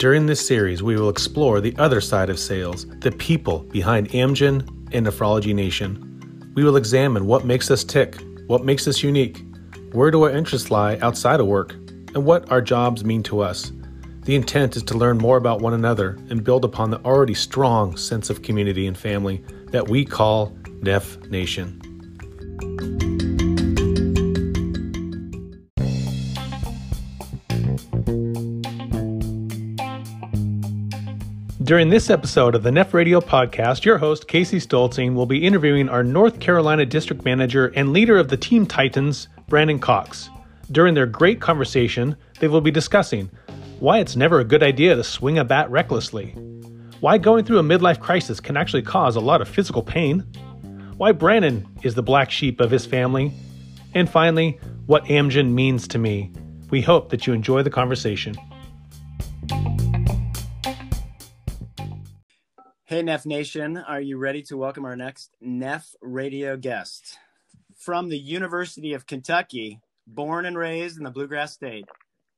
During this series, we will explore the other side of sales, the people behind Amgen and Nephrology Nation. We will examine what makes us tick, what makes us unique, where do our interests lie outside of work, and what our jobs mean to us. The intent is to learn more about one another and build upon the already strong sense of community and family that we call Neph Nation. During this episode of the Neph Radio podcast, your host, Casey Stolzing, will be interviewing our North Carolina District Manager and leader of the Team Titans, Brannon Cox. During their great conversation, they will be discussing why it's never a good idea to swing a bat recklessly, why going through a midlife crisis can actually cause a lot of physical pain, why Brannon is the black sheep of his family, and finally, what Amgen means to me. We hope that you enjoy the conversation. Hey, Neph Nation, are you ready to welcome our next Neph radio guest? From the University of Kentucky, born and raised in the Bluegrass State,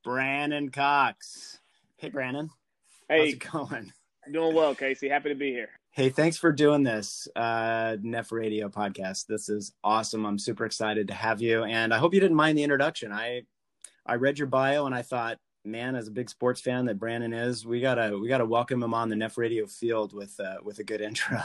Brannon Cox. Hey, Brannon. Hey, how's it going? Doing well, Casey. Happy to be here. Hey, thanks for doing this uh, Neph Radio podcast. This is awesome. I'm super excited to have you, and I hope you didn't mind the introduction. I I read your bio and I thought man, as a big sports fan that Brannon is, we gotta we gotta welcome him on the Neph Radio field with uh, with a good intro.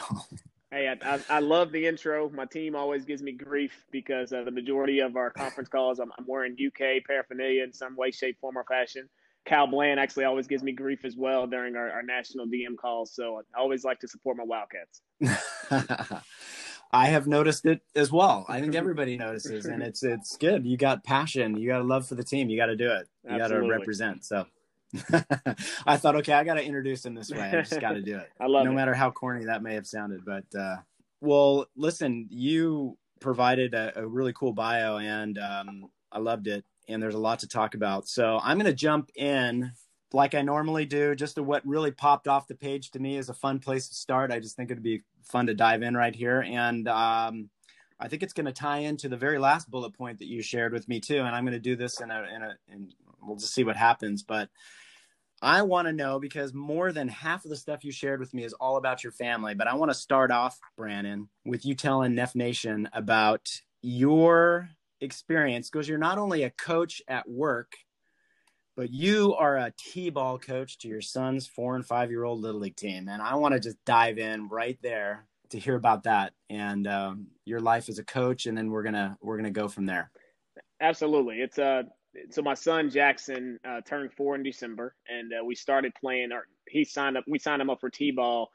hey, I, I, I, love the intro. My team always gives me grief because uh, the majority of our conference calls, I'm, I'm, wearing UK paraphernalia in some way, shape, form, or fashion. Cal Bland actually always gives me grief as well during our, our national DM calls. So I always like to support my Wildcats. I have noticed it as well. I think everybody notices, and it's it's good. You got passion, you got a love for the team. You got to do it. You got to represent. So I thought, okay, I got to introduce him this way. I just got to do it. I love it. no it. matter how corny that may have sounded. But uh, well, listen, you provided a, a really cool bio, and um, I loved it. And there's a lot to talk about. So I'm going to jump in like I normally do, just to what really popped off the page to me is a fun place to start. I just think it'd be fun to dive in right here. And um, I think it's going to tie into the very last bullet point that you shared with me too. And I'm going to do this in a, in a, and we'll just see what happens. But I want to know because more than half of the stuff you shared with me is all about your family. But I want to start off, Brannon, with you telling Neph Nation about your experience because you're not only a coach at work but you are a t-ball coach to your son's four and five year old little league team and i want to just dive in right there to hear about that and um, your life as a coach and then we're gonna we're gonna go from there absolutely it's uh so my son jackson uh, turned four in december and uh, we started playing or he signed up we signed him up for t-ball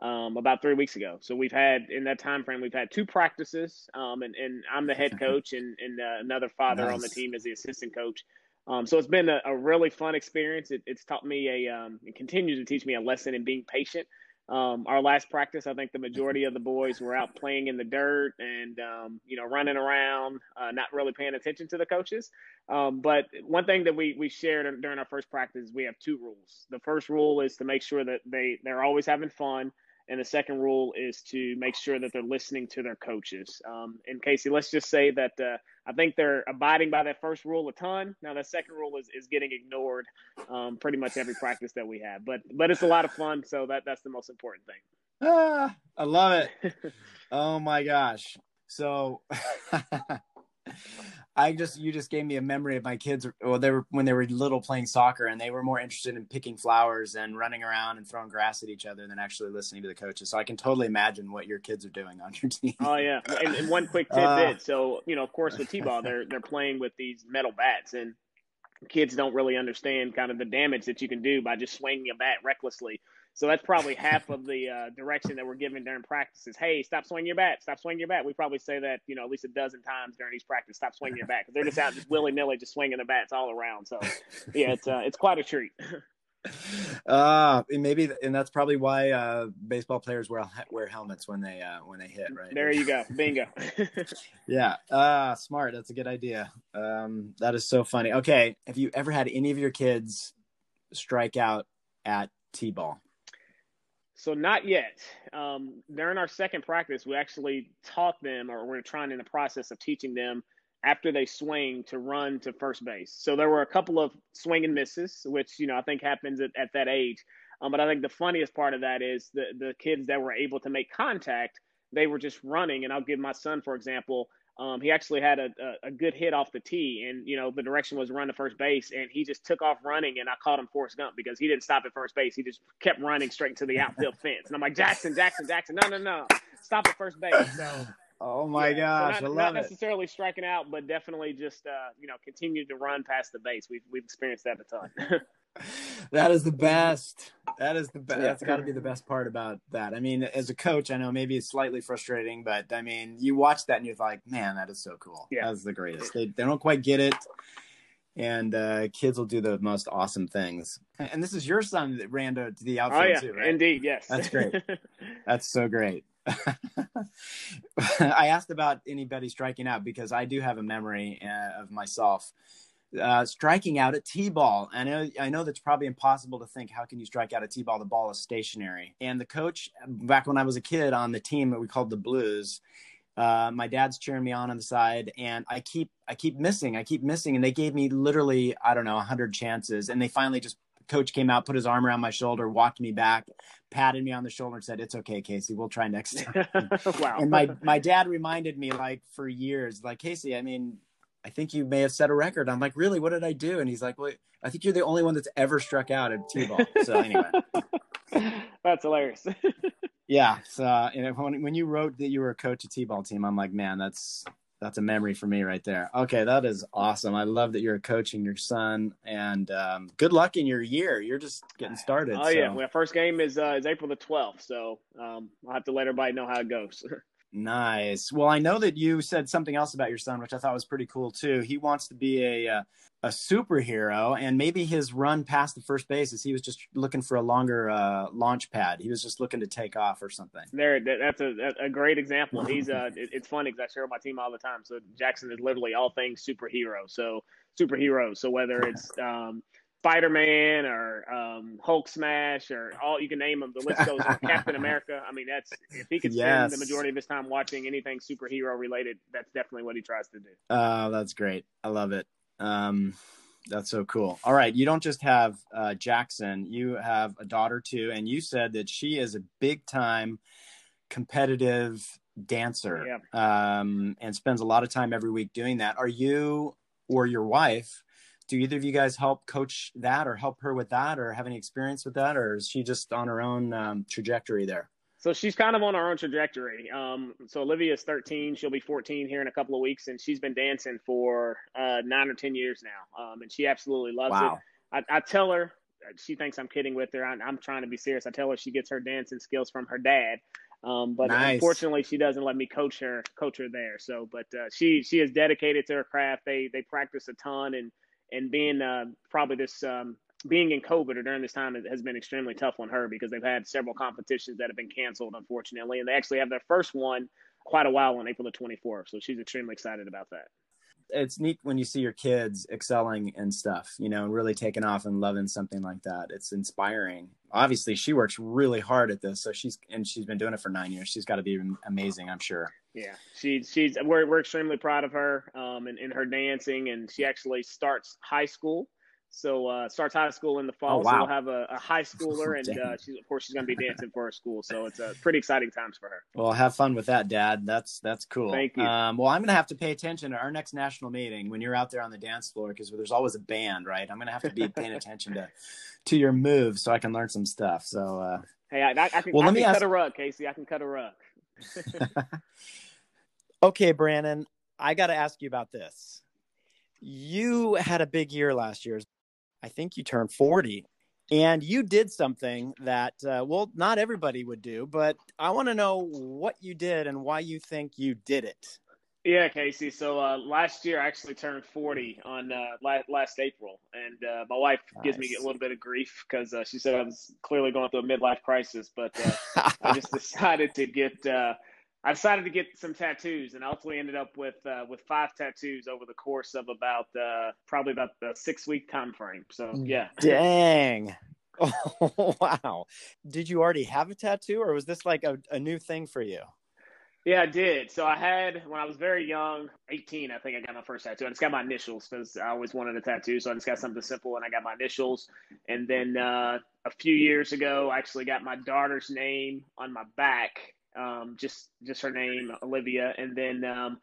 um, about three weeks ago. So we've had in that time frame, we've had two practices, um, and, and I'm the head coach, and, and uh, another father nice. on the team is the assistant coach. Um, so it's been a, a, really fun experience. It, it's taught me a, um, it continues to teach me a lesson in being patient. Um, our last practice, I think the majority of the boys were out playing in the dirt and, um, you know, running around, uh, not really paying attention to the coaches. Um, but one thing that we, we shared during our first practice, we have two rules. The first rule is to make sure that they, they're always having fun and the second rule is to make sure that they're listening to their coaches. Um, and Casey, let's just say that uh, I think they're abiding by that first rule a ton. Now, that second rule is, is getting ignored um, pretty much every practice that we have. But but it's a lot of fun, so that that's the most important thing. Ah, I love it. oh my gosh. So I just you just gave me a memory of my kids. Well, they were when they were little playing soccer, and they were more interested in picking flowers and running around and throwing grass at each other than actually listening to the coaches. So I can totally imagine what your kids are doing on your team. Oh yeah, and, and one quick tidbit. Uh, so you know, of course, with t-ball, they're they're playing with these metal bats, and kids don't really understand kind of the damage that you can do by just swinging a bat recklessly. So that's probably half of the uh, direction that we're given during practices. Hey, stop swinging your bat. Stop swinging your bat. We probably say that, you know, at least a dozen times during each practice. Stop swinging your bat because they're just out just willy nilly, just swinging the bats all around. So, yeah, it's uh, it's quite a treat. uh maybe and that's probably why uh baseball players wear wear helmets when they uh when they hit right there you go bingo yeah uh smart that's a good idea um that is so funny okay have you ever had any of your kids strike out at t-ball so not yet. Um, during our second practice, we actually taught them, or we're trying in the process of teaching them after they swing to run to first base. So there were a couple of swing and misses, which you know I think happens at, at that age. Um, but I think the funniest part of that is the the kids that were able to make contact, they were just running. And I'll give my son, for example, um, he actually had a, a, a, good hit off the tee, and you know the direction was run to first base, and he just took off running, and I called him Forrest Gump because he didn't stop at first base. He just kept running straight to the outfield fence, and I'm like Jackson, Jackson, Jackson, no, no, no, stop at first base. So, oh my yeah, gosh, so not, I love not necessarily striking out, but definitely just uh, you know continue to run past the base. We've we've experienced that a ton. that is the best. That is the best. That's got to be the best part about that. I mean, as a coach, I know maybe it's slightly frustrating, but I mean, you watch that and you're like, man, that is so cool. Yeah. That's the greatest. They, they don't quite get it. And uh, kids will do the most awesome things. And this is your son that ran to, to the outfield oh, yeah. too, right? Indeed, yes. That's great. That's so great. I asked about anybody striking out because I do have a memory uh, of myself uh, striking out at t-ball. I know I know that's probably impossible to think. How can you strike out a t-ball? The ball is stationary. And the coach, back when I was a kid on the team that we called the Blues, uh, my dad's cheering me on on the side, and I keep I keep missing. I keep missing, and they gave me literally I don't know hundred chances, and they finally just coach came out, put his arm around my shoulder, walked me back, patted me on the shoulder, and said, "It's okay, Casey. We'll try next time." wow. And my my dad reminded me like for years, like Casey. I mean, I think you may have set a record. I'm like, really? What did I do? And he's like, well, I think you're the only one that's ever struck out at T-ball. So anyway, that's hilarious. yeah. So and when, when you wrote that you were a coach at T-ball team, I'm like, man, that's that's a memory for me right there. Okay, that is awesome. I love that you're coaching your son, and um, good luck in your year. You're just getting started. Oh so. yeah, well, first game is uh, is April the 12th, so um, I'll have to let everybody know how it goes. Nice. Well, I know that you said something else about your son, which I thought was pretty cool too. He wants to be a uh, a superhero, and maybe his run past the first base is he was just looking for a longer uh, launch pad. He was just looking to take off or something. There, that's a, a great example. He's uh, it's funny because I share with my team all the time. So Jackson is literally all things superhero. So superheroes. So whether it's um, Spider Man or um, Hulk Smash or all you can name them. The list goes on. Captain America. I mean, that's if he could yes. spend the majority of his time watching anything superhero related, that's definitely what he tries to do. Oh, that's great. I love it. Um, that's so cool. All right, you don't just have uh, Jackson; you have a daughter too, and you said that she is a big time competitive dancer yeah. um, and spends a lot of time every week doing that. Are you or your wife? Do either of you guys help coach that or help her with that or have any experience with that or is she just on her own um, trajectory there so she's kind of on her own trajectory um, so olivia is 13 she'll be 14 here in a couple of weeks and she's been dancing for uh, nine or ten years now um, and she absolutely loves wow. it I, I, tell her she thinks i'm kidding with her I'm, I'm, trying to be serious i tell her she gets her dancing skills from her dad um, but nice. unfortunately, she doesn't let me coach her coach her there. So, but uh, she she is dedicated to her craft. They they practice a ton, and and being uh, probably this um, being in COVID or during this time has been extremely tough on her because they've had several competitions that have been canceled, unfortunately, and they actually have their first one quite a while on April the 24th. So she's extremely excited about that. It's neat when you see your kids excelling and stuff, you know, really taking off and loving something like that. It's inspiring. Obviously, she works really hard at this, so she's and she's been doing it for nine years. She's got to be amazing, I'm sure. Yeah, she, she's we're we're extremely proud of her um, and in her dancing, and she actually starts high school. So uh, starts high school in the fall. Oh, wow. So we'll have a, a high schooler, and uh, she's of course she's going to be dancing for her school. So it's a pretty exciting times for her. Well, have fun with that, Dad. That's that's cool. Thank you. Um, well, I'm going to have to pay attention to our next national meeting when you're out there on the dance floor because there's always a band, right? I'm going to have to be paying attention to to your moves so I can learn some stuff. So uh, hey, I, I can, well, I let can me cut ask... a rug, Casey. I can cut a rug. Okay, Brannon, I got to ask you about this. You had a big year last year. I think you turned 40 and you did something that, uh, well, not everybody would do, but I want to know what you did and why you think you did it. Yeah, Casey. So uh, last year I actually turned 40 on uh, last, last April, and uh, my wife nice. gives me a little bit of grief because uh, she said I was clearly going through a midlife crisis. But uh, I just decided to get uh, I decided to get some tattoos, and ultimately ended up with uh, with five tattoos over the course of about uh, probably about the six week time frame. So yeah. Dang. Oh wow! Did you already have a tattoo, or was this like a, a new thing for you? Yeah, I did. So I had when I was very young, 18, I think I got my first tattoo. I just got my initials because I always wanted a tattoo. So I just got something simple and I got my initials. And then uh, a few years ago, I actually got my daughter's name on my back, um, just just her name, Olivia. And then um,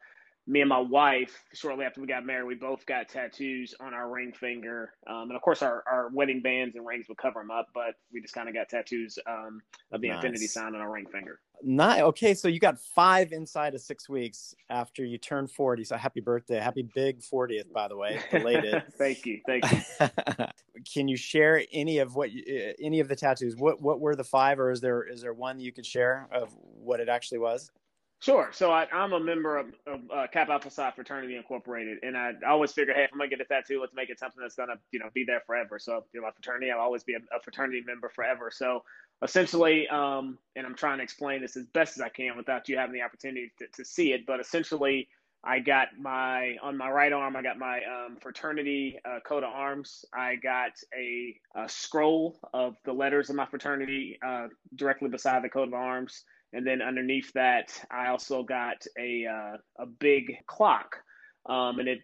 me and my wife, shortly after we got married, we both got tattoos on our ring finger. Um, and of course, our, our wedding bands and rings would cover them up, but we just kind of got tattoos um, of the nice. infinity sign on our ring finger. Not okay. So you got five inside of six weeks after you turned 40. So happy birthday. Happy big 40th, by the way. Belated. thank you. Thank you. Can you share any of what, you, any of the tattoos? What, what were the five, or is there, is there one you could share of what it actually was? Sure. So I, am a member of, of uh, Kappa Alpha Psi Fraternity Incorporated, and I, I, always figure, hey, if I'm gonna get a tattoo, let's make it something that's gonna, you know, be there forever. So, you know, my fraternity, I'll always be a, a fraternity member forever. So, essentially, um, and I'm trying to explain this as best as I can without you having the opportunity to, to see it, but essentially, I got my on my right arm. I got my um, fraternity uh, coat of arms. I got a, a, scroll of the letters of my fraternity uh, directly beside the coat of arms. And then underneath that, I also got a uh, a big clock, um, and it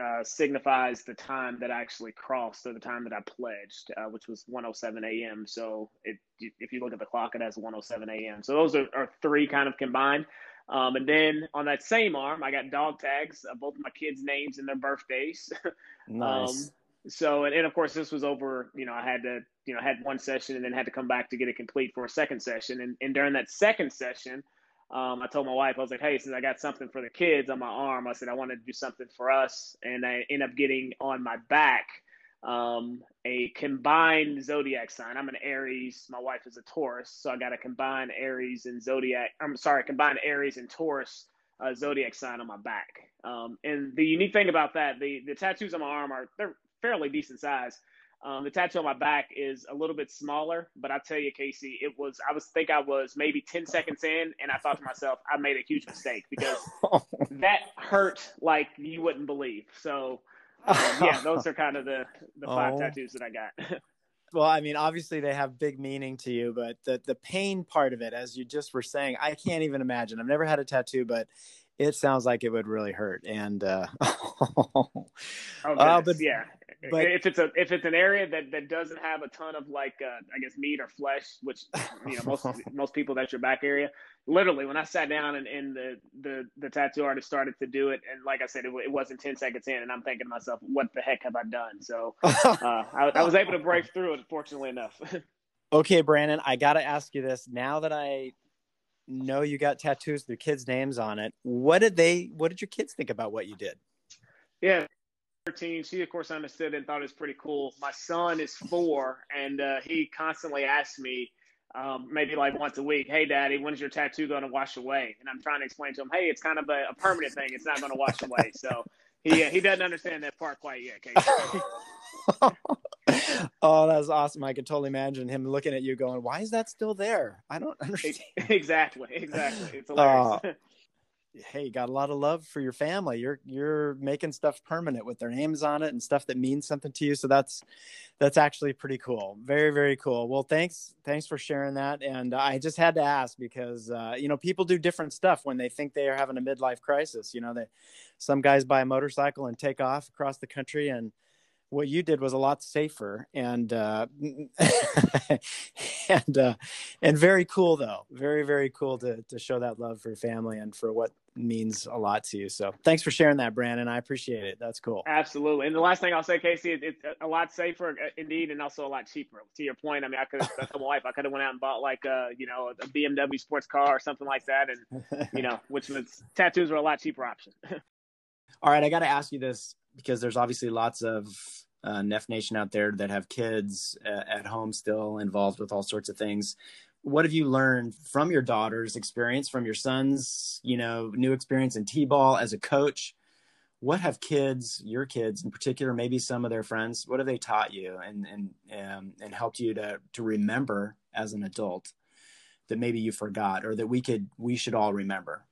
uh, signifies the time that I actually crossed or the time that I pledged, uh, which was 1:07 a.m. So it, if you look at the clock, it has 1:07 a.m. So those are, are three kind of combined. Um, and then on that same arm, I got dog tags of both of my kids' names and their birthdays. nice. Um, so and, and of course this was over you know i had to you know had one session and then had to come back to get it complete for a second session and, and during that second session um, i told my wife i was like hey since i got something for the kids on my arm i said i wanted to do something for us and i end up getting on my back um, a combined zodiac sign i'm an aries my wife is a taurus so i got a combined aries and zodiac i'm sorry combined aries and taurus uh, zodiac sign on my back um, and the unique thing about that, the the tattoos on my arm are they're fairly decent size. Um, the tattoo on my back is a little bit smaller, but I tell you, Casey, it was I was think I was maybe ten seconds in, and I thought to myself, I made a huge mistake because that hurt like you wouldn't believe. So, um, yeah, those are kind of the the five oh. tattoos that I got. well, I mean, obviously they have big meaning to you, but the the pain part of it, as you just were saying, I can't even imagine. I've never had a tattoo, but it sounds like it would really hurt. And uh, oh, uh, but yeah, but if it's a if it's an area that, that doesn't have a ton of like uh, I guess meat or flesh, which you know most most people that's your back area. Literally, when I sat down and, and the, the the tattoo artist started to do it, and like I said, it, it wasn't ten seconds in, and I'm thinking to myself, what the heck have I done? So uh, I, I was able to break through it, fortunately enough. okay, Brannon, I got to ask you this now that I know you got tattoos with your kids' names on it. What did they? What did your kids think about what you did? Yeah, 13. She, of course, understood and thought it was pretty cool. My son is four, and uh, he constantly asks me, um, maybe like once a week, "Hey, Daddy, when's your tattoo going to wash away?" And I'm trying to explain to him, "Hey, it's kind of a, a permanent thing. It's not going to wash away." So he uh, he doesn't understand that part quite yet. oh, that's awesome! I can totally imagine him looking at you, going, "Why is that still there? I don't understand." Exactly, exactly. It's hilarious. Uh, hey, got a lot of love for your family. You're you're making stuff permanent with their names on it and stuff that means something to you. So that's that's actually pretty cool. Very very cool. Well, thanks thanks for sharing that. And I just had to ask because uh, you know people do different stuff when they think they are having a midlife crisis. You know, they some guys buy a motorcycle and take off across the country and what you did was a lot safer and uh, and uh, and very cool though. Very very cool to to show that love for family and for what means a lot to you. So thanks for sharing that brannon. I appreciate it. That's cool. Absolutely. And the last thing i'll say casey it, it's a lot safer uh, indeed and also a lot cheaper. To your point i mean i could have my wife. I could have went out and bought like a uh, you know a bmw sports car or something like that and you know which was tattoos were a lot cheaper option. All right. I got to ask you this because there's obviously lots of uh, Neph Nation out there that have kids uh, at home still involved with all sorts of things. What have you learned from your daughter's experience, from your son's, you know, new experience in t-ball as a coach? What have kids, your kids in particular, maybe some of their friends, what have they taught you and and um, and helped you to to remember as an adult that maybe you forgot or that we could we should all remember?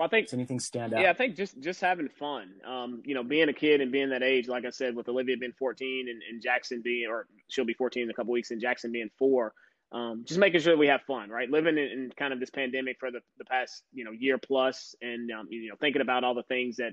Well, I think Does anything stand out. Yeah, I think just just having fun. Um, you know, being a kid and being that age, like I said, with Olivia being 14 and, and Jackson being, or she'll be 14 in a couple weeks, and Jackson being four. um, just making sure we have fun, right? Living in, in, kind of this pandemic for the, the past, you know, year plus and, um, you know, thinking about all the things that,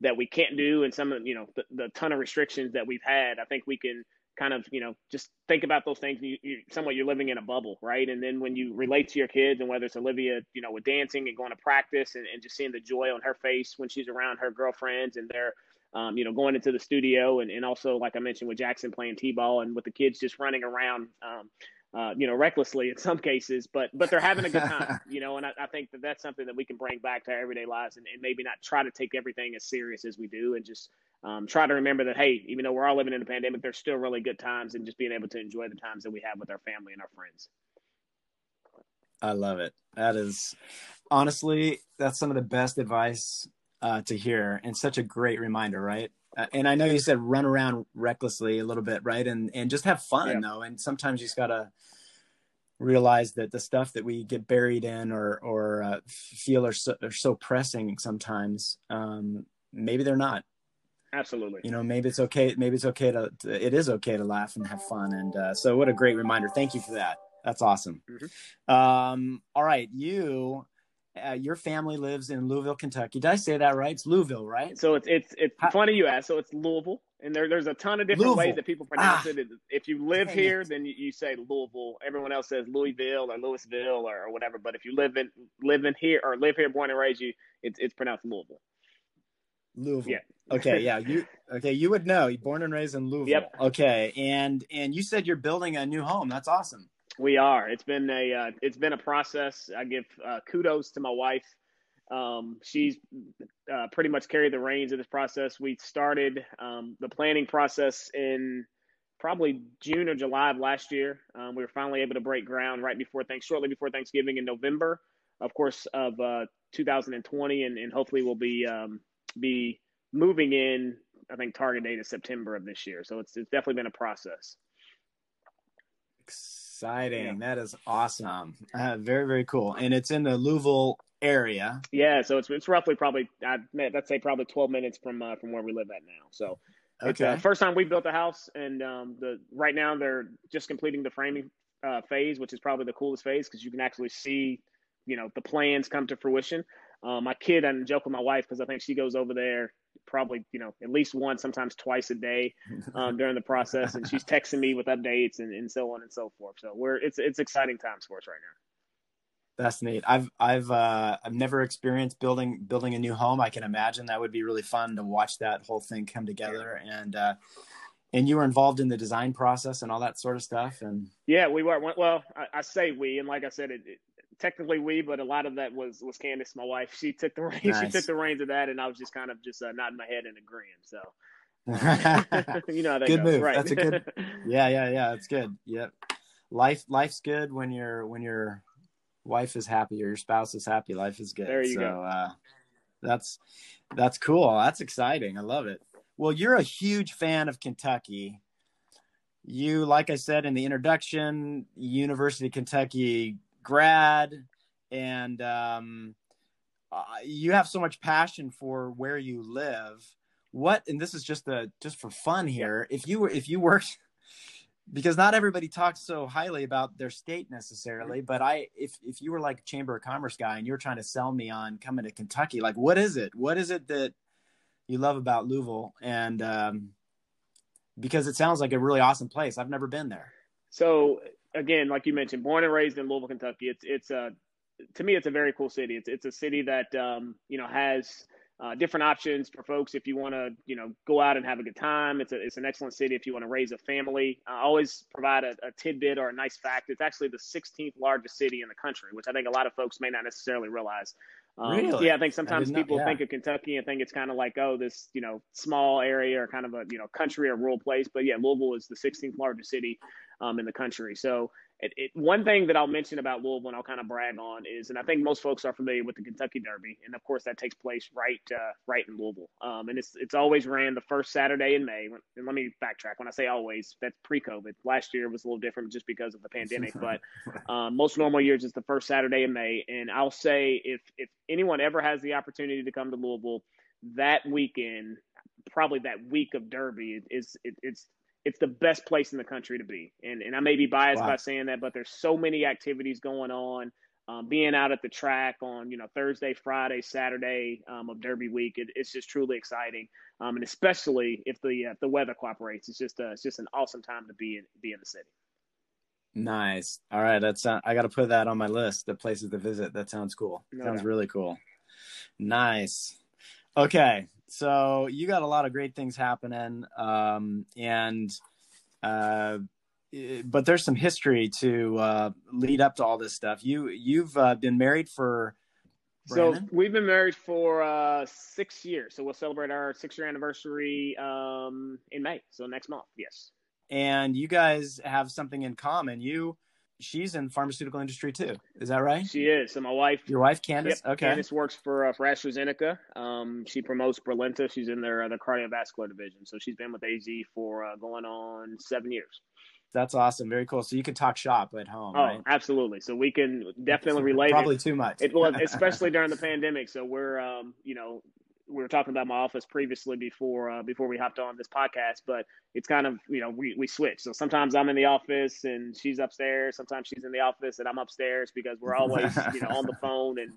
that we can't do and some of, you know, the, the ton of restrictions that we've had, I think we can kind of, you know, just think about those things. You, you somewhat you're living in a bubble, right? And then when you relate to your kids and whether it's Olivia, you know, with dancing and going to practice and, and just seeing the joy on her face when she's around her girlfriends and they're, um, you know, going into the studio and, and also, like I mentioned, with Jackson playing T-ball and with the kids just running around, um, uh, you know, recklessly in some cases, but but they're having a good time, you know, and I, I, think that that's something that we can bring back to our everyday lives and, and, maybe not try to take everything as serious as we do and just um, try to remember that, hey, even though we're all living in a pandemic, there's still really good times and just being able to enjoy the times that we have with our family and our friends. I love it. That is honestly, that's some of the best advice uh, to hear and such a great reminder, right? Uh, and I know you said run around recklessly a little bit, right? And and just have fun yeah. though. And sometimes you just gotta realize that the stuff that we get buried in or or uh, feel are so, are so pressing sometimes, um, maybe they're not. Absolutely. You know, maybe it's okay. Maybe it's okay to, to it is okay to laugh and have fun. And uh, so, what a great reminder! Thank you for that. That's awesome. Mm-hmm. Um, all right, you uh, your family lives in Louisville, Kentucky. Did I say that right? It's Louisville, right? So it's it's it's How, funny you ask. So it's Louisville, and there there's a ton of different Louisville. ways that people pronounce ah, it. If you live here, it. then you, you, say Louisville. Everyone else says Louisville or Louisville or, or, whatever. But if you live in live in here or live here, born and raised, you it's it's pronounced Louisville. Louisville. Yeah. okay. Yeah. You okay? You would know. You're born and raised in Louisville. Yep. Okay. And and you said you're building a new home. That's awesome. We are. It's been a uh, it's been a process. I give uh, kudos to my wife. Um, she's uh, pretty much carried the reins of this process. We started um, the planning process in probably June or July of last year. Um, we were finally able to break ground right before thanks shortly before Thanksgiving in November, of course, of uh, 2020, and, and hopefully we'll be um, be moving in. I think target date is September of this year. So it's it's definitely been a process exciting. Yeah. That is awesome. Uh, very, very cool. And it's in the Louisville area. Yeah. So it's, it's roughly probably, I'd, I'd say probably 12 minutes from, uh, from where we live at now. So it's the uh, first time we built a house and, um, the, right now they're just completing the framing, uh, phase, which is probably the coolest phase because you can actually see, you know, the plans come to fruition. Um, my kid, and joke with my wife because I think she goes over there probably you know at least once, sometimes twice a day um, during the process, and she's texting me with updates and, and so on and so forth. So we're it's it's exciting times for us right now. That's neat. I've I've uh, I've never experienced building building a new home. I can imagine that would be really fun to watch that whole thing come together and. Uh, and you were involved in the design process and all that sort of stuff and yeah we were well i, I say we and like i said it, it, technically we, but a lot of that was was Candace, my wife. She took the reins. Nice. She took the reins of that, and I was just kind of just uh, nodding my head and agreeing. So. you know how that good goes. move. Right. That's a good. Yeah, yeah, yeah. That's good. Yep. Life, life's good when your when your wife is happy or your spouse is happy. Life is good. There you so, go. Uh, that's that's cool. That's exciting. I love it. Well, you're a huge fan of Kentucky. You, like I said in the introduction, University of Kentucky grad and um, uh, you have so much passion for where you live. What and this is just a just for fun here if you were if you worked because not everybody talks so highly about their state necessarily but i if if you were like a chamber of commerce guy and you were trying to sell me on coming to kentucky like what is it? What is it that you love about louisville? And um because it sounds like a really awesome place. I've never been there. So again, like you mentioned, born and raised in Louisville, Kentucky. It's it's a to me, it's a very cool city. It's it's a city that um, you know has uh, different options for folks if you want to you know go out and have a good time. It's a, it's an excellent city if you want to raise a family. I always provide a, a tidbit or a nice fact. It's actually the 16th largest city in the country, which I think a lot of folks may not necessarily realize. Um, really? Yeah, I think sometimes I people yeah. think of Kentucky and think it's kind of like oh this you know small area or kind of a you know country or rural place, but yeah, Louisville is the 16th largest city um, in the country. So it, it, one thing that I'll mention about Louisville and I'll kind of brag on is, and I think most folks are familiar with the Kentucky Derby, and of course that takes place right uh, right in Louisville. Um, and it's it's always ran the first Saturday in May. And let me backtrack. When I say always, that's pre-COVID. Last year was a little different just because of the pandemic, but um, most normal years it's the first Saturday in May. And I'll say if if anyone ever has the opportunity to come to Louisville, that weekend, probably that week of Derby is it, it's it's the best place in the country to be. And and I may be biased Wow. by saying that, but there's so many activities going on. Um, being out at the track on you know Thursday, Friday, Saturday um, of Derby week, it, it's just truly exciting. Um, and especially if the uh, the weather cooperates, it's just uh, it's just an awesome time to be in be in the city. Nice. All right, that's uh, I got to put that on my list. The places to visit. That sounds cool. No sounds doubt. really cool. Nice. Okay, so you got a lot of great things happening, um, and uh, eh, but there's some history to uh, lead up to all this stuff. You you've uh, been married for Brannon? So we've been married for uh, six years. So we'll celebrate our six year anniversary um, in May. So next month, yes. and you guys have something in common. You, she's in pharmaceutical industry too. Is that right? She is. So my wife, Your wife, Candace. Yep, okay. Candace works for uh, for AstraZeneca. Um, she promotes Brilinta. She's in their uh, their cardiovascular division. So she's been with AZ for uh, going on seven years. That's awesome. Very cool. So you can talk shop at home, Oh, right? absolutely. So we can definitely relate. it. Probably too much. It was especially during the pandemic. So we're, um, you know, we were talking about my office previously before uh, before we hopped on this podcast, but it's kind of you know we we switch. So sometimes I'm in the office and she's upstairs. Sometimes she's in the office and I'm upstairs because we're always you know on the phone and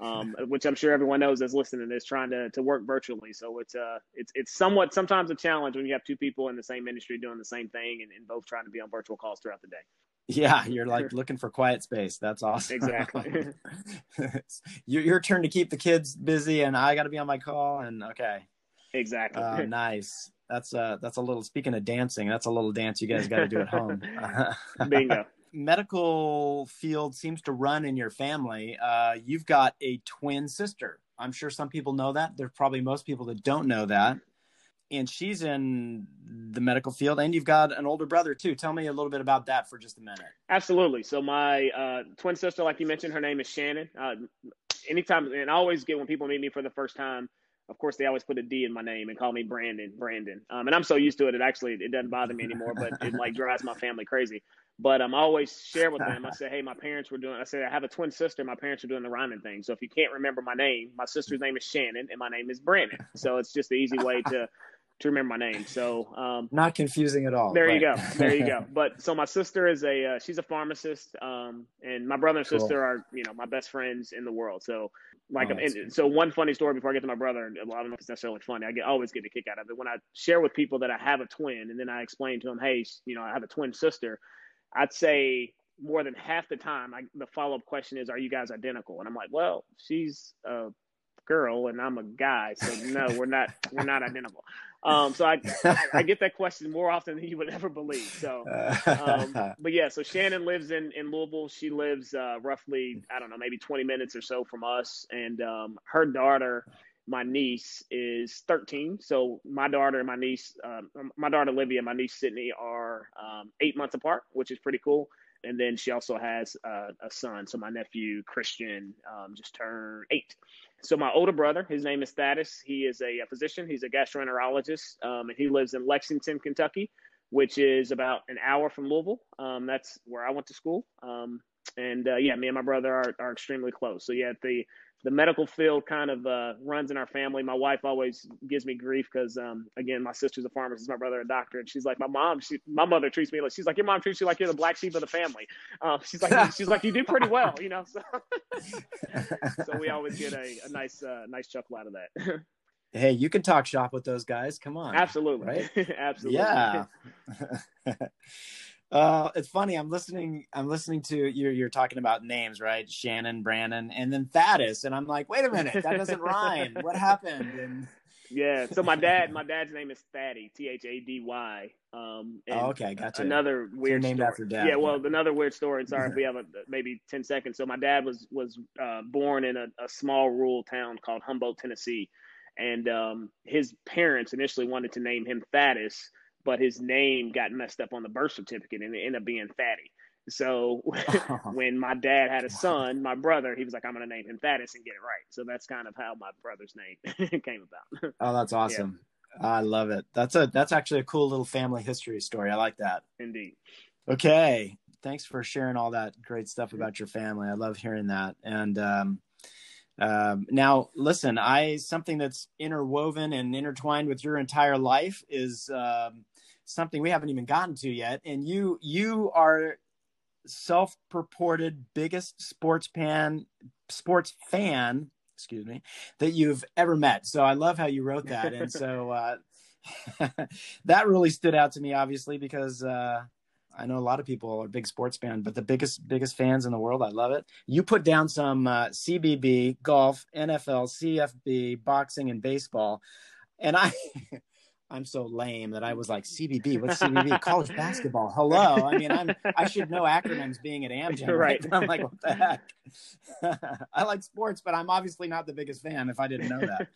um, which I'm sure everyone knows that's listening is trying to to work virtually. So it's uh it's it's somewhat sometimes a challenge when you have two people in the same industry doing the same thing and, and both trying to be on virtual calls throughout the day. yeah, you're like looking for quiet space. That's awesome. Exactly. your, your turn to keep the kids busy, and I got to be on my call. And okay, Exactly. uh, nice. That's uh that's a little. Speaking of dancing, that's a little dance you guys got to do at home. Bingo. medical field seems to run in your family. Uh, you've got a twin sister. I'm sure some people know that. There's probably most people that don't know that. And she's in the medical field, and you've got an older brother too. Tell me a little bit about that for just a minute. Absolutely. So my uh, twin sister, like you mentioned, her name is Shannon. Uh, anytime, and I always get when people meet me for the first time. Of course, they always put a D in my name and call me Brandon. Brandon, um, and I'm so used to it. It actually it doesn't bother me anymore, but it like drives my family crazy. But I'm always share with them. I say, hey, my parents were doing. I said I have a twin sister. My parents are doing the rhyming thing. So if you can't remember my name, my sister's name is Shannon, and my name is Brannon. So it's just the easy way to to remember my name. So um, Not confusing at all. there you go. There you go. But so my sister is a uh, she's a pharmacist, um, and my brother and Cool. sister are you know my best friends in the world. So like, Oh, and so one funny story before I get to my brother. Well, I don't know if it's necessarily funny. I get always get a kick out of it when I share with people that I have a twin, and then I explain to them, hey, you know, I have a twin sister. I'd say more than half the time, I, the follow up question is, are you guys identical? And I'm like, well, she's a girl and I'm a guy, so no, we're not we're not identical. Um, so I, I I get that question more often than you would ever believe. So, um, but yeah, so Shannon lives in in Louisville. She lives uh, roughly I don't know maybe 20 minutes or so from us, and um, her daughter. My niece is 13, so my daughter and my niece, um, my daughter Olivia and my niece Sydney are um, eight months apart, which is pretty cool. And then she also has a son. So my nephew Christian um, just turned eight. So my older brother, his name is Thaddeus. He is a, a physician. He's a gastroenterologist, um, and he lives in Lexington, Kentucky, which is about an hour from Louisville. Um, that's where I went to school. Um, and uh, yeah, me and my brother are, are extremely close. So yeah, the the medical field kind of uh, runs in our family. My wife always gives me grief because, um, again, my sister's a pharmacist, my brother a doctor, and she's like, my mom, she, my mother treats me like she's like your mom treats you like you're the black sheep of the family. Uh, she's like, she's like you do pretty well, you know. So, so we always get a, a nice, uh, nice chuckle out of that. hey, you can talk shop with those guys. Come on. Absolutely, Right? absolutely. Yeah. Uh, it's funny. I'm listening. I'm listening to you're you're talking about names, right? Shannon, Brandon, and then Thaddeus, and I'm like, wait a minute, that doesn't rhyme. What happened? And Yeah. So my dad, my dad's name is Thaddy, T H A D Y. Um, and oh, okay, gotcha. Another weird named story. after dad, Yeah, well, yeah. another weird story. And sorry if we have a, maybe ten seconds. So my dad was was uh, born in a, a small rural town called Humboldt, Tennessee, and um, his parents initially wanted to name him Thaddeus, but his name got messed up on the birth certificate and it ended up being Thaddy. So when my dad had a son, my brother, he was like, "I'm going to name him Thaddeus and get it right." So that's kind of how my brother's name came about. oh, that's awesome. I love it. That's a that's actually a cool little family history story. I like that. Indeed. Okay. Thanks for sharing all that great stuff about your family. I love hearing that. And um, um, now, listen, I something that's interwoven and intertwined with your entire life is um, something we haven't even gotten to yet. And you you are self-purported biggest sports pan sports fan excuse me that you've ever met so i love how you wrote that and so uh, that really stood out to me obviously because uh, I know a lot of people are big sports fans, but the biggest biggest fans in the world. I love it. You put down some uh, CBB, golf, NFL, CFB, boxing, and baseball, and I. I'm so lame that I was like CBB. What's CBB? College basketball. Hello. I mean, I'm I should know acronyms being at Amgen, right? right? I'm like, what the heck? I like sports, but I'm obviously not the biggest fan. If I didn't know that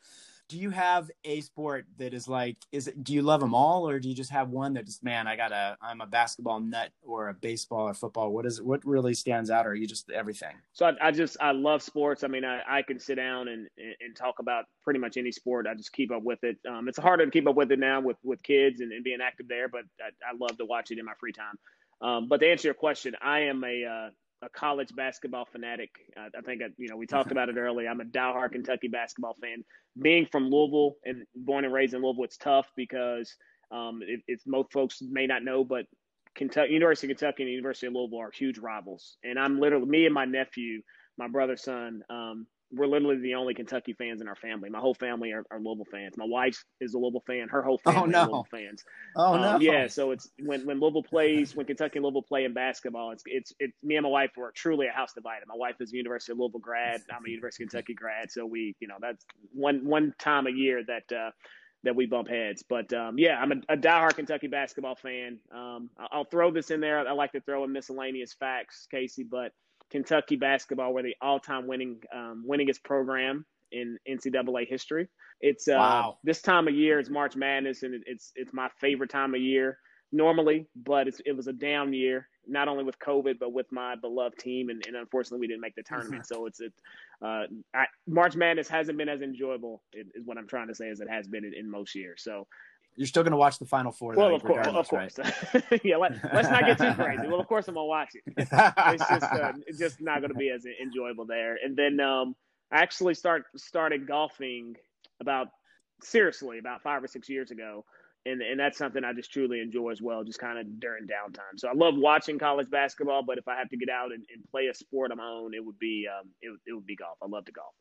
do you have a sport that is like is it do you love them all or do you just have one that just man i gotta i'm a basketball nut or a baseball or football? What is what really stands out or are you just everything? So i, I just i love sports. I mean I, I can sit down and and talk about pretty much any sport. I just keep up with it. Um, it's harder to keep up with it now with with kids and, and being active there but I, I, love to watch it in my free time. Um, but to answer your question i am a uh, a college basketball fanatic. Uh, I think, you know, we talked about it earlier. I'm a diehard Kentucky basketball fan. Being from Louisville and born and raised in Louisville, it's tough because um, it, it's most folks may not know, but Kentucky, University of Kentucky and University of Louisville are huge rivals. And I'm literally, me and my nephew, my brother's son, um, we're literally the only Kentucky fans in our family. My whole family are, are Louisville fans. My wife is a Louisville fan. Her whole oh, family oh, no. Louisville fans. Oh um, no! Yeah, so it's when when Louisville plays, when Kentucky and Louisville play in basketball, it's it's it's me and my wife were truly a house divided. My wife is a University of Louisville grad. I'm a University of Kentucky grad. So we, you know, that's one one time a year that. uh that we bump heads. But um, yeah, I'm a, a diehard Kentucky basketball fan. Um, I'll throw this in there. I like to throw in miscellaneous facts, Casey, but Kentucky basketball were the all-time winning um, winningest program in NCAA history. It's uh, wow. this time of year. It's March Madness, and it's it's my favorite time of year normally. But it was a down year, not only with COVID, but with my beloved team, and, and unfortunately, we didn't make the tournament. so it's it. Uh, I, March Madness hasn't been as enjoyable, is what I'm trying to say, as it has been in, in most years. So you're still going to watch the Final Four. Well, of course, of course. Right? yeah, let, us not get too crazy. Well, of course, I'm gonna watch it. It's just uh, it's just not going to be as enjoyable there. And then um, I actually start started golfing about seriously about five or six years ago. And, and that's something I just truly enjoy as well, just kind of during downtime. So I love watching college basketball, but if I have to get out and, and play a sport on my own, it would be um, it, it would be golf. I love to golf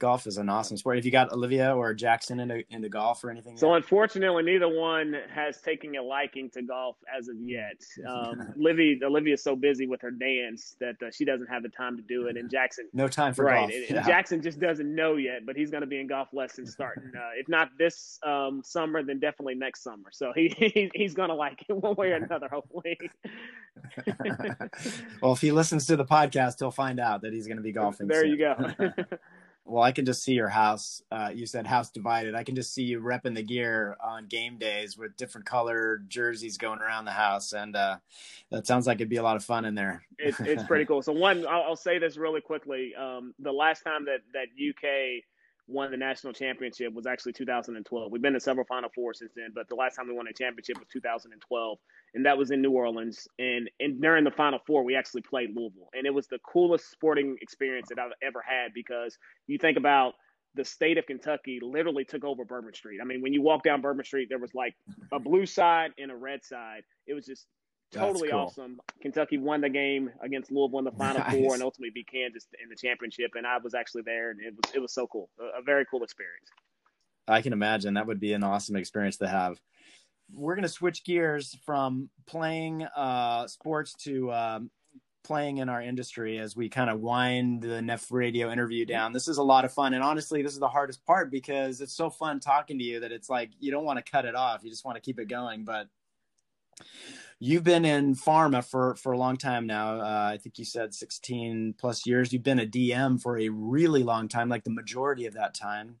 golf is an awesome sport. Have you got Olivia or Jackson into into golf or anything? So yet? unfortunately, neither one has taken a liking to golf as of yet. Um, Olivia Olivia is so busy with her dance that uh, she doesn't have the time to do it. And Jackson, no time for right. golf. And, yeah. Jackson just doesn't know yet, but he's going to be in golf lessons starting uh, if not this um, summer, then definitely next summer. So he, he he's going to like it one way or another, hopefully. well, if he listens to the podcast, he'll find out that he's going to be golfing. There soon. you go well, I can just see your house. Uh, you said house divided. I can just see you repping the gear on game days with different color jerseys going around the house, and uh, that sounds like it'd be a lot of fun in there. it's, it's pretty cool. So one, I'll, I'll say this really quickly. Um, the last time that that UK won the national championship was actually 2012. We've been to several Final Four since then, but the last time we won a championship was 2012, and that was in New Orleans. And and during the Final Four, we actually played Louisville, and it was the coolest sporting experience that I've ever had because you think about the state of Kentucky literally took over Bourbon Street. I mean, when you walk down Bourbon Street, there was like a blue side and a red side. It was just totally cool. awesome. Kentucky won the game against Louisville in the Final nice. Four and ultimately beat Kansas in the championship. And I was actually there, and it was it was so cool, a, a very cool experience. I can imagine that would be an awesome experience to have. We're going to switch gears from playing uh, sports to um, playing in our industry as we kind of wind the Neph Radio interview down. This is a lot of fun, and honestly, this is the hardest part because it's so fun talking to you that it's like you don't want to cut it off. You just want to keep it going, but you've been in pharma for for a long time now. Uh, I think you said 16 plus years. You've been a DM for a really long time, like the majority of that time.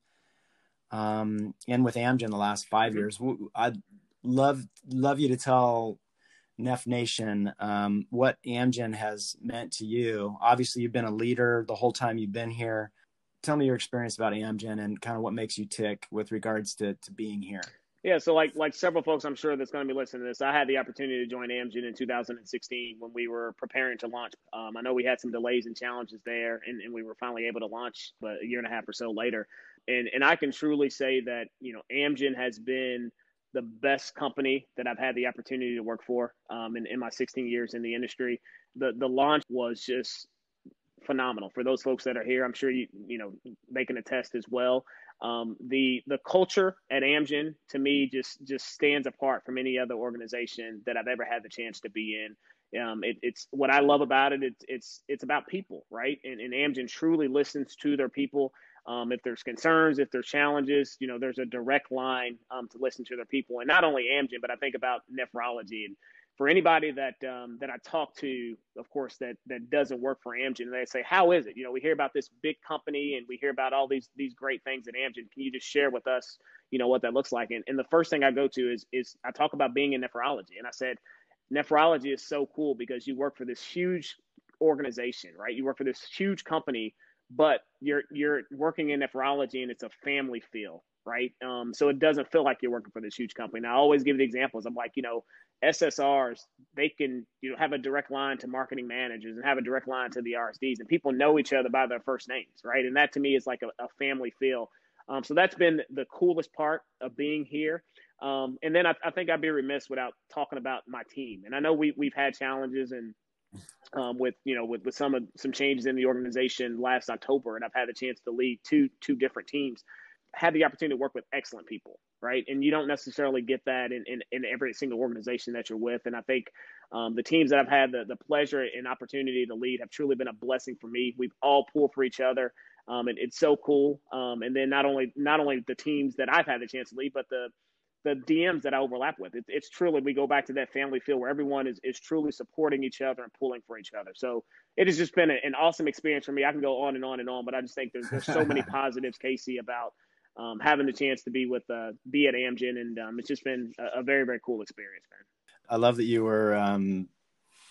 Um, and with Amgen the last 5 mm-hmm. years, I'd love love you to tell Neph Nation um, what Amgen has meant to you. Obviously, you've been a leader the whole time you've been here. Tell me your experience about Amgen and kind of what makes you tick with regards to to being here. Yeah, so like like several folks I'm sure that's going to be listening to this, I had the opportunity to join Amgen in 2016 when we were preparing to launch. Um, I know we had some delays and challenges there, and, and we were finally able to launch, but a year and a half or so later. And and I can truly say that you know Amgen has been the best company that I've had the opportunity to work for um, in, in my 16 years in the industry. The the launch was just phenomenal for those folks that are here. I'm sure you you know they can attest as well. Um, the the culture at Amgen to me just just stands apart from any other organization that I've ever had the chance to be in. Um, it, it's what I love about it. It's it's it's about people, right? And, and Amgen truly listens to their people. Um, if there's concerns, if there's challenges, you know, there's a direct line um, to listen to their people. And not only Amgen, but I think about nephrology and for anybody that um, that I talk to, of course, that that doesn't work for Amgen, they say, "How is it?" You know, we hear about this big company and we hear about all these these great things at Amgen. Can you just share with us, you know, what that looks like? And, and the first thing I go to is is I talk about being in nephrology, and I said, nephrology is so cool because you work for this huge organization, right? You work for this huge company, but you're you're working in nephrology and it's a family feel, right? Um, so it doesn't feel like you're working for this huge company. Now, I always give the examples. I'm like, you know, SSRs, they can you know have a direct line to marketing managers and have a direct line to the RSDs, and people know each other by their first names, right? And that to me is like a, a family feel. Um, so that's been the coolest part of being here. Um, and then I, I, think I'd be remiss without talking about my team. And I know we we've had challenges and um, with you know with, with some of some changes in the organization last October, and I've had the chance to lead two two different teams. Had the opportunity to work with excellent people right? And you don't necessarily get that in, in, in every single organization that you're with. And I think um, the teams that I've had the, the pleasure and opportunity to lead have truly been a blessing for me. We've all pulled for each other. Um, and it's so cool. Um, and then not only not only the teams that I've had the chance to lead, but the the DMs that I overlap with. It, it's truly we go back to that family feel where everyone is is truly supporting each other and pulling for each other. So it has just been a, an awesome experience for me. I can go on and on and on, but I just think there's there's so many positives, Casey, about um, having the chance to be with uh, be at Amgen, and um, it's just been a, a, very very cool experience, man. I love that you were, um,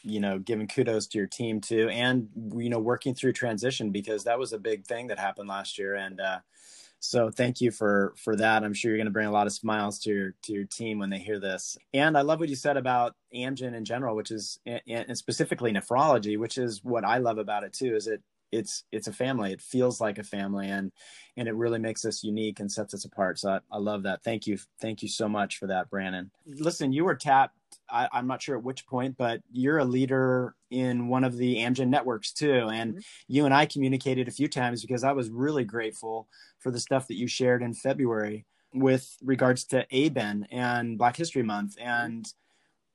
you know, giving kudos to your team too, and you know, working through transition because that was a big thing that happened last year, and uh, so thank you for for that. I'm sure you're going to bring a lot of smiles to your to your team when they hear this. And I love what you said about Amgen in general, which is and specifically nephrology, which is what I love about it too. Is it it's it's a family. It feels like a family and and it really makes us unique and sets us apart. So I, I love that. Thank you thank you so much for that brannon. Listen you were tapped I, am not sure at which point but you're a leader in one of the amgen networks too and mm-hmm. you and i communicated a few times because i was really grateful for the stuff that you shared in february with regards to ABEN and black history month and mm-hmm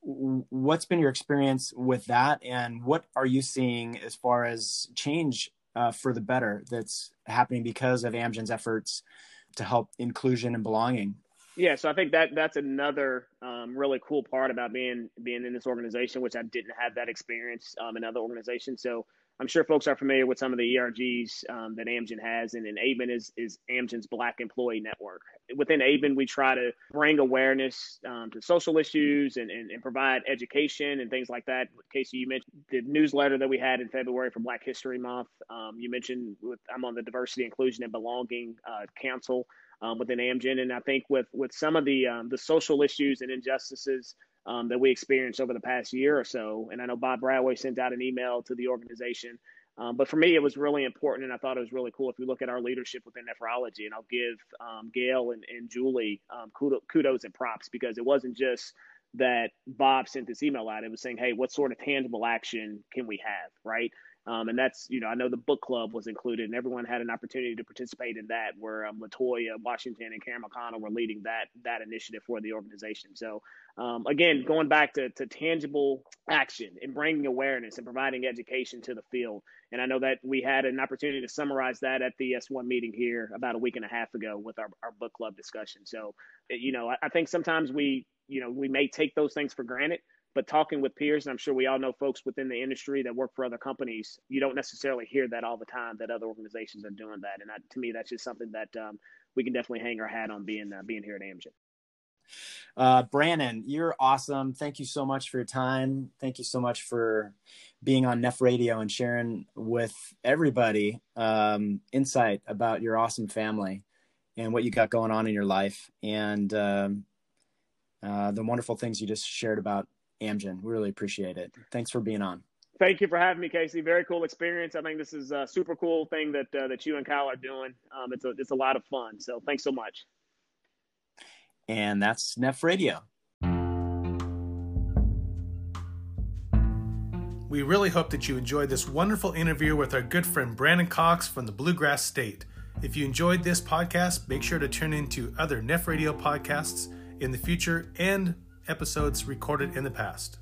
what's been your experience with that? And what are you seeing as far as change uh, for the better that's happening because of amgen's efforts to help inclusion and belonging? Yeah so i think that that's another um, really cool part about being being in this organization which i didn't have that experience um, in other organizations. So I'm sure folks are familiar with some of the ERGs um, that Amgen has, and, and ABEN is, is Amgen's Black Employee Network. Within ABEN, we try to bring awareness um, to social issues and, and, and, provide education and things like that. Casey, you mentioned the newsletter that we had in February for Black History Month. Um, you mentioned with, I'm on the Diversity, Inclusion, and Belonging uh, Council um, within Amgen, and I think with with some of the um, the social issues and injustices um, that we experienced over the past year or so. And I know Bob Bradway sent out an email to the organization. Um, but for me, it was really important, and I thought it was really cool. If we look at our leadership within nephrology, and I'll give um, Gail and, and Julie um, kudos, kudos and props because it wasn't just that Bob sent this email out. It was saying, hey, what sort of tangible action can we have, right? Um, and that's, you know, I know the book club was included and everyone had an opportunity to participate in that where um, Latoya Washington and Karen McConnell were leading that, that initiative for the organization. So um, again, going back to, to tangible action and bringing awareness and providing education to the field. And I know that we had an opportunity to summarize that at the S1 meeting here about a week and a half ago with our, our book club discussion. So, you know, I, I think sometimes we, you know, we may take those things for granted but talking with peers, and I'm sure we all know folks within the industry that work for other companies, you don't necessarily hear that all the time that other organizations are doing that. And to me, that's just something that um, we can definitely hang our hat on being uh, being here at Amgen. Uh, Brannon, you're awesome. Thank you so much for your time. Thank you so much for being on Neph Radio and sharing with everybody um, insight about your awesome family and what you got going on in your life and um, uh, the wonderful things you just shared about Amgen. We really appreciate it. Thanks for being on. Thank you for having me, Casey. Very cool experience. I think this is a super cool thing that uh, that you and Kyle are doing. Um, it's a it's a lot of fun. So thanks so much. And that's Neph Radio. We really hope that you enjoyed this wonderful interview with our good friend Brannon Cox from the Bluegrass State. If you enjoyed this podcast, make sure to tune into other Neph Radio podcasts in the future and episodes recorded in the past.